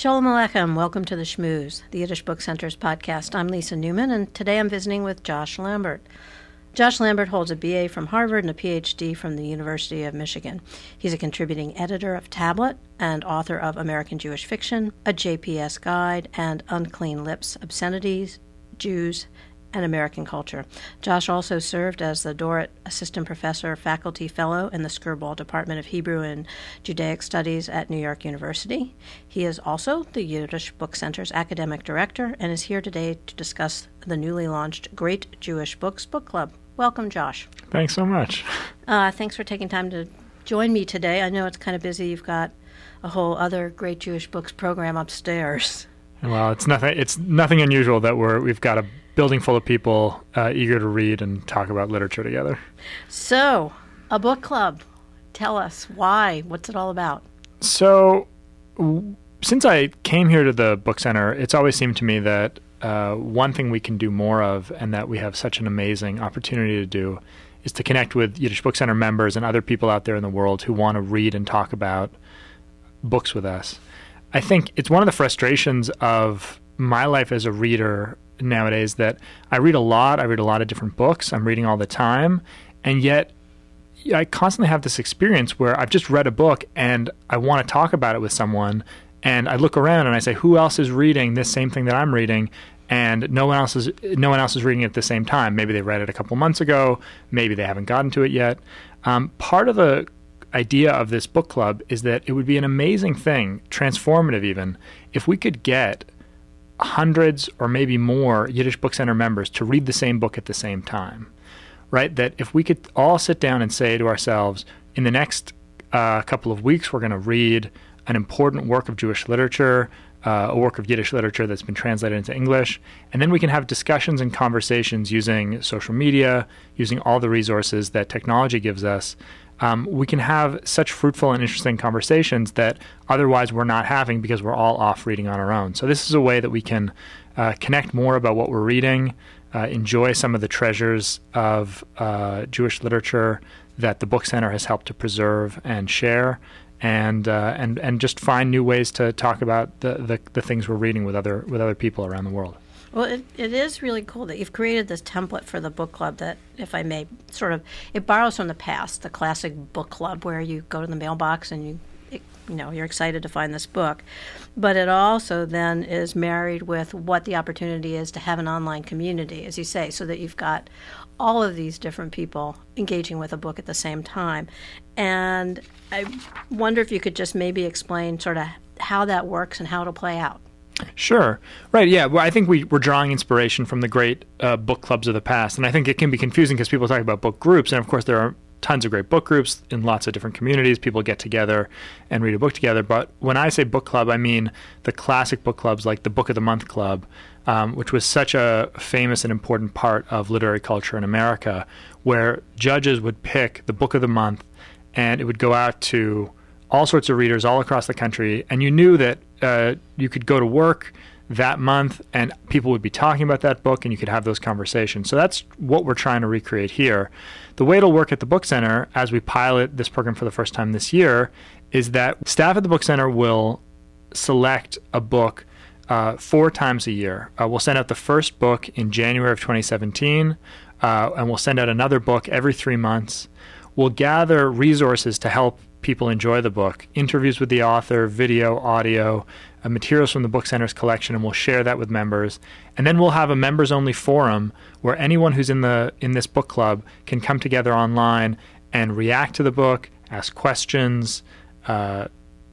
Shalom Aleichem. Welcome to the Schmooze, the Yiddish Book Center's podcast. I'm Lisa Newman, and today I'm visiting with Josh Lambert. Josh Lambert holds a BA from Harvard and a PhD from the University of Michigan. He's a contributing editor of Tablet and author of American Jewish Fiction, a JPS Guide, and Unclean Lips, Obscenities, Jews, and American Culture. Josh also served as the Dorot Assistant Professor Faculty Fellow in the Skirball Department of Hebrew and Judaic Studies at New York University. He is also the Yiddish Book Center's academic director and is here today to discuss the newly launched Great Jewish Books Book Club. Welcome, Josh. Thanks so much. Uh, thanks for taking time to join me today. I know it's kind of busy. You've got a whole other Great Jewish Books program upstairs. Well, it's nothing. It's nothing unusual that we're we've got a building full of people uh, eager to read and talk about literature together. So, a book club. Tell us why. What's it all about? So, w- since I came here to the book center, it's always seemed to me that uh, one thing we can do more of, and that we have such an amazing opportunity to do, is to connect with Yiddish Book Center members and other people out there in the world who want to read and talk about books with us. I think it's one of the frustrations of my life as a reader nowadays that I read a lot. I read a lot of different books. I'm reading all the time. And yet, I constantly have this experience where I've just read a book and I want to talk about it with someone. And I look around and I say, who else is reading this same thing that I'm reading? And no one else is no one else is reading it at the same time. Maybe they read it a couple months ago. Maybe they haven't gotten to it yet. Um, part of the idea of this book club is that it would be an amazing thing, transformative even, if we could get hundreds or maybe more Yiddish Book Center members to read the same book at the same time. Right? That if we could all sit down and say to ourselves, in the next uh, couple of weeks, we're going to read an important work of Jewish literature, uh, a work of Yiddish literature that's been translated into English, and then we can have discussions and conversations using social media, using all the resources that technology gives us. Um, we can have such fruitful and interesting conversations that otherwise we're not having because we're all off reading on our own. So, this is a way that we can uh, connect more about what we're reading, uh, enjoy some of the treasures of uh, Jewish literature that the Book Center has helped to preserve and share, and uh, and and just find new ways to talk about the, the, the things we're reading with other with other people around the world. Well, it, it is really cool that you've created this template for the book club that, if I may, sort of it borrows from the past, the classic book club where you go to the mailbox and you you know you're excited to find this book. But it also then is married with what the opportunity is to have an online community as you say so that you've got all of these different people engaging with a book at the same time. And i wonder if you could just maybe explain sort of how that works and how it'll play out Sure. Right. Yeah. Well, I think we, we're drawing inspiration from the great uh, book clubs of the past. And I think it can be confusing because people talk about book groups. And of course, there are tons of great book groups in lots of different communities. People get together and read a book together. But when I say book club, I mean the classic book clubs like the Book of the Month Club, um, which was such a famous and important part of literary culture in America, where judges would pick the book of the month and it would go out to all sorts of readers all across the country. And you knew that uh, you could go to work that month and people would be talking about that book and you could have those conversations. So that's what we're trying to recreate here. The way it'll work at the Book Center as we pilot this program for the first time this year is that staff at the Book Center will select a book uh, four times a year. Uh, we'll send out the first book in January of 2017, uh, and we'll send out another book every three months. We'll gather resources to help people enjoy the book interviews with the author, video, audio, uh, materials from the Book Center's collection, and we'll share that with members. And then we'll have a members only forum where anyone who's in the in this book club can come together online and react to the book, ask questions, uh,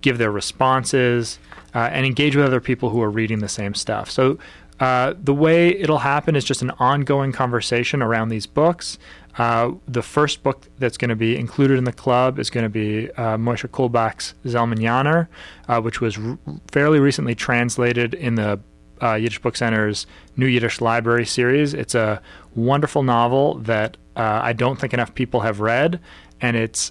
give their responses, uh, and engage with other people who are reading the same stuff. So uh, the way it'll happen is just an ongoing conversation around these books. Uh, the first book that's going to be included in the club is going to be uh, Moshe Kulbak's Zalman uh, which was r- fairly recently translated in the uh, Yiddish Book Center's New Yiddish Library series. It's a wonderful novel that uh, I don't think enough people have read, and it's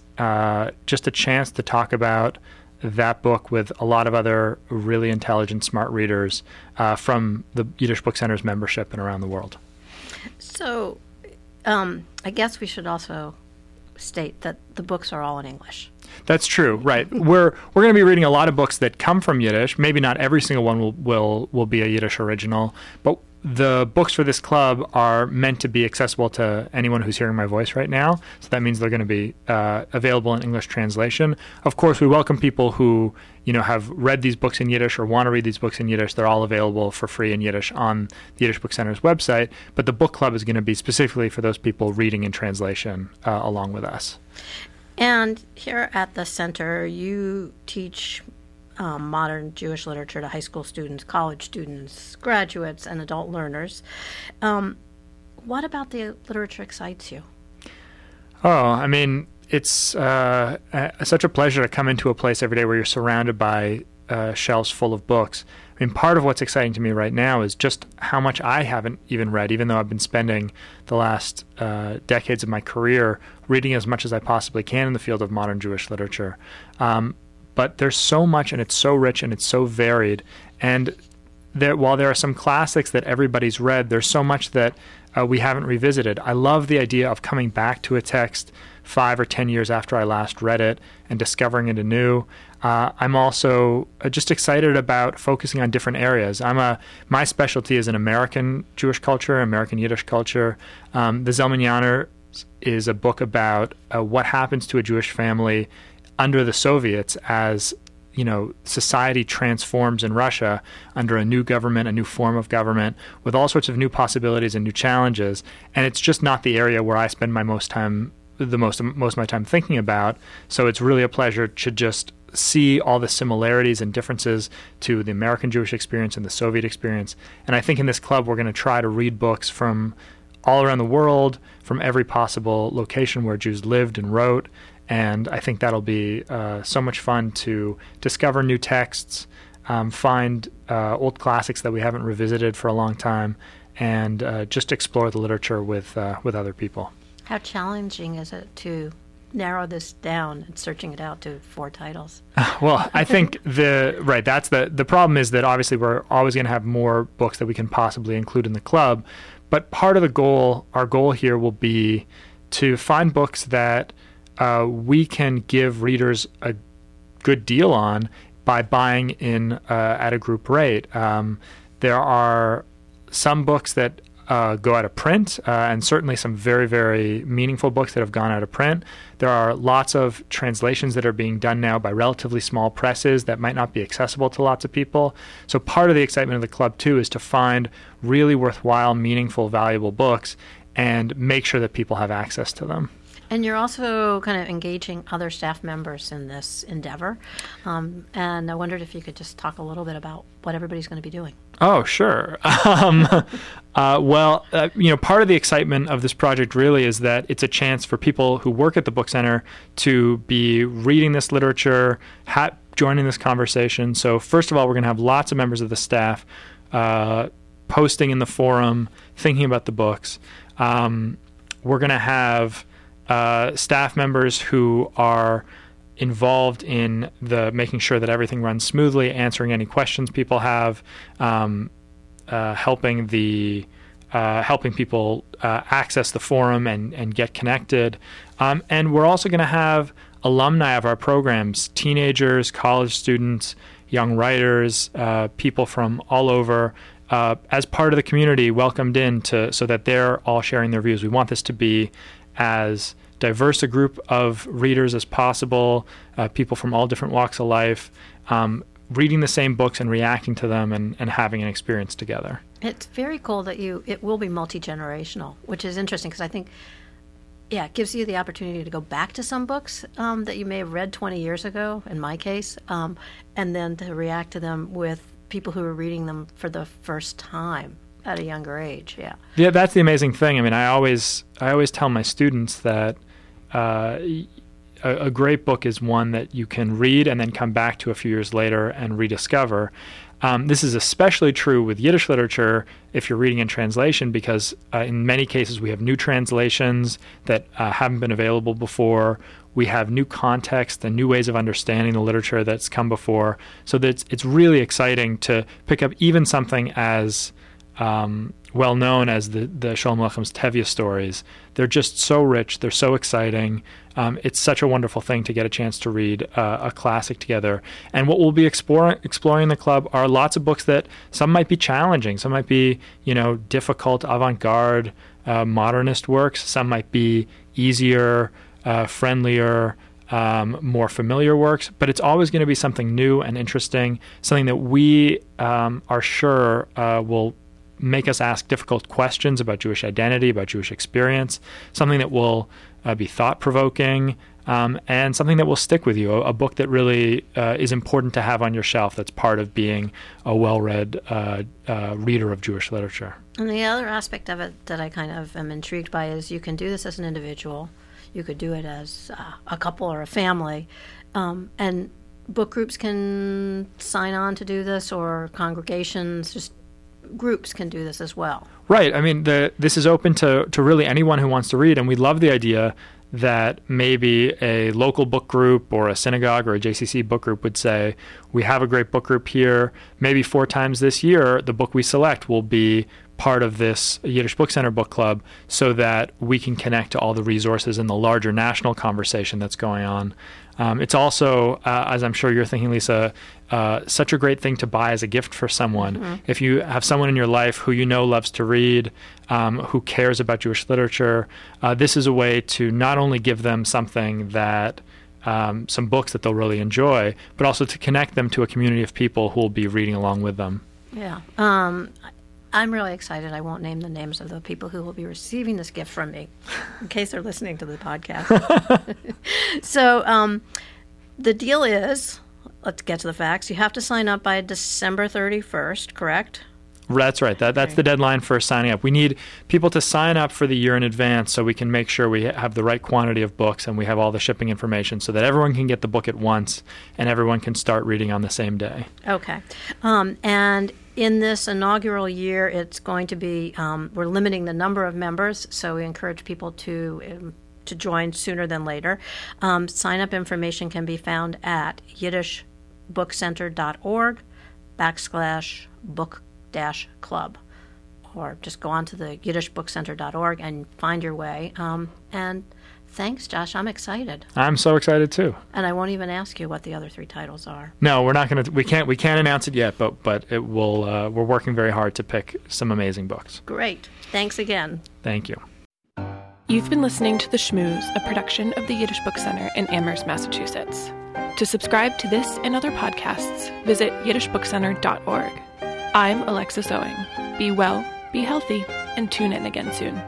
just a chance to talk about that book with a lot of other really intelligent, smart readers uh, from the Yiddish Book Center's membership and around the world. So, um, I guess we should also state that the books are all in English. That's true, right? we're we're going to be reading a lot of books that come from Yiddish. Maybe not every single one will will will be a Yiddish original, but the books for this club are meant to be accessible to anyone who's hearing my voice right now. So that means they're going to be uh, available in English translation. Of course, we welcome people who you know have read these books in Yiddish or want to read these books in Yiddish. They're all available for free in Yiddish on the Yiddish Book Center's website. But the book club is going to be specifically for those people reading in translation uh, along with us. And here at the center, you teach um, modern Jewish literature to high school students, college students, graduates, and adult learners. Um, what about the literature excites you? Oh, I mean, it's uh, a, such a pleasure to come into a place every day where you're surrounded by uh, shelves full of books. I mean, part of what's exciting to me right now is just how much I haven't even read, even though I've been spending the last uh, decades of my career reading as much as I possibly can in the field of modern Jewish literature. Um, but there's so much, and it's so rich, and it's so varied. And there, while there are some classics that everybody's read, there's so much that uh, we haven't revisited. I love the idea of coming back to a text five or ten years after I last read it and discovering it anew. Uh, I'm also uh, just excited about focusing on different areas. I'm a my specialty is in American Jewish culture, American Yiddish culture. Um, the Zelman is a book about uh, what happens to a Jewish family under the Soviets as you know society transforms in Russia under a new government, a new form of government, with all sorts of new possibilities and new challenges. And it's just not the area where I spend my most time the most most of my time thinking about. So it's really a pleasure to just see all the similarities and differences to the American Jewish experience and the Soviet experience. And I think in this club, we're going to try to read books from all around the world, from every possible location where Jews lived and wrote. And I think that'll be uh, so much fun to discover new texts, um, find uh, old classics that we haven't revisited for a long time, and uh, just explore the literature with uh, with other people. How challenging is it to narrow this down and searching it out to four titles? well, I think the right that's the the problem is that obviously we're always going to have more books that we can possibly include in the club, but part of the goal, our goal here will be to find books that uh, we can give readers a good deal on by buying in uh, at a group rate. Um, there are some books that uh, go out of print, uh, and certainly some very, very meaningful books that have gone out of print. There are lots of translations that are being done now by relatively small presses that might not be accessible to lots of people. So, part of the excitement of the club, too, is to find really worthwhile, meaningful, valuable books and make sure that people have access to them. And you're also kind of engaging other staff members in this endeavor. Um, and I wondered if you could just talk a little bit about what everybody's going to be doing. Oh, sure. Um, uh, well, uh, you know, part of the excitement of this project really is that it's a chance for people who work at the book center to be reading this literature, ha- joining this conversation. So, first of all, we're going to have lots of members of the staff uh, posting in the forum, thinking about the books. Um, we're going to have uh, staff members who are involved in the making sure that everything runs smoothly, answering any questions people have, um, uh, helping the uh, helping people uh, access the forum and, and get connected. Um, and we're also going to have alumni of our programs, teenagers, college students, young writers, uh, people from all over. Uh, as part of the community, welcomed in to so that they're all sharing their views. We want this to be as diverse a group of readers as possible, uh, people from all different walks of life, um, reading the same books and reacting to them and, and having an experience together. It's very cool that you, it will be multi generational, which is interesting because I think, yeah, it gives you the opportunity to go back to some books um, that you may have read 20 years ago, in my case, um, and then to react to them with people who are reading them for the first time at a younger age. Yeah. Yeah, that's the amazing thing. I mean, I always I always tell my students that uh, a, a, great book is one that you can read and then come back to a few years later and rediscover. Um, this is especially true with Yiddish literature if you're reading in translation, because uh, in many cases we have new translations that uh, haven't been available before. We have new context and new ways of understanding the literature that's come before. So that it's, it's really exciting to pick up even something as um, well known as the the Shalom Aleichem's Tevye stories. They're just so rich. They're so exciting. Um, it's such a wonderful thing to get a chance to read uh, a classic together. And what we'll be exploring exploring in the club are lots of books that some might be challenging, some might be you know difficult, avant garde, uh, modernist works. Some might be easier, uh, friendlier. Um, more familiar works, but it's always going to be something new and interesting, something that we um, are sure uh, will make us ask difficult questions about Jewish identity, about Jewish experience, something that will uh, be thought provoking, um, and something that will stick with you. A, a book that really uh, is important to have on your shelf that's part of being a well read uh, uh, reader of Jewish literature. And the other aspect of it that I kind of am intrigued by is you can do this as an individual, you could do it as uh, a couple or a family, um, and book groups can sign on to do this, or congregations, just groups can do this as well. Right. I mean, the, this is open to, to really anyone who wants to read, and we love the idea that maybe a local book group or a synagogue or a JCC book group would say, We have a great book group here. Maybe four times this year, the book we select will be part of this Yiddish Book Center book club so that we can connect to all the resources in the larger national conversation that's going on. Um, it's also, uh, as I'm sure you're thinking, Lisa, uh, such a great thing to buy as a gift for someone. Mm-hmm. If you have someone in your life who you know loves to read, um, who cares about Jewish literature, uh, this is a way to not only give them something that um, some books that they'll really enjoy, but also to connect them to a community of people who will be reading along with them. Yeah. Um, I'm really excited. I won't name the names of the people who will be receiving this gift from me, in case they're listening to the podcast. so um, the deal is, let's get to the facts. You have to sign up by December 31st, correct? That's right. That that's the deadline for signing up. We need people to sign up for the year in advance so we can make sure we have the right quantity of books and we have all the shipping information so that everyone can get the book at once and everyone can start reading on the same day. Okay. Um, and in this inaugural year, it's going to be um, we're limiting the number of members, so we encourage people to. Um, to join sooner than later. Um, sign up information can be found at yiddishbookcenter.org backslash book dash club. Or just go on to the yiddishbookcenter.org and find your way. Um, and Thanks, Josh. I'm excited. I'm so excited too. And I won't even ask you what the other three titles are. No, we're not going to. We can't. We can't announce it yet. But but it will. Uh, we're working very hard to pick some amazing books. Great. Thanks again. Thank you. You've been listening to The Schmooze, a production of the Yiddish Book Center in Amherst, Massachusetts. To subscribe to this and other podcasts, visit yiddishbookcenter.org. I'm Alexis Owing. Be well, be healthy, and tune in again soon.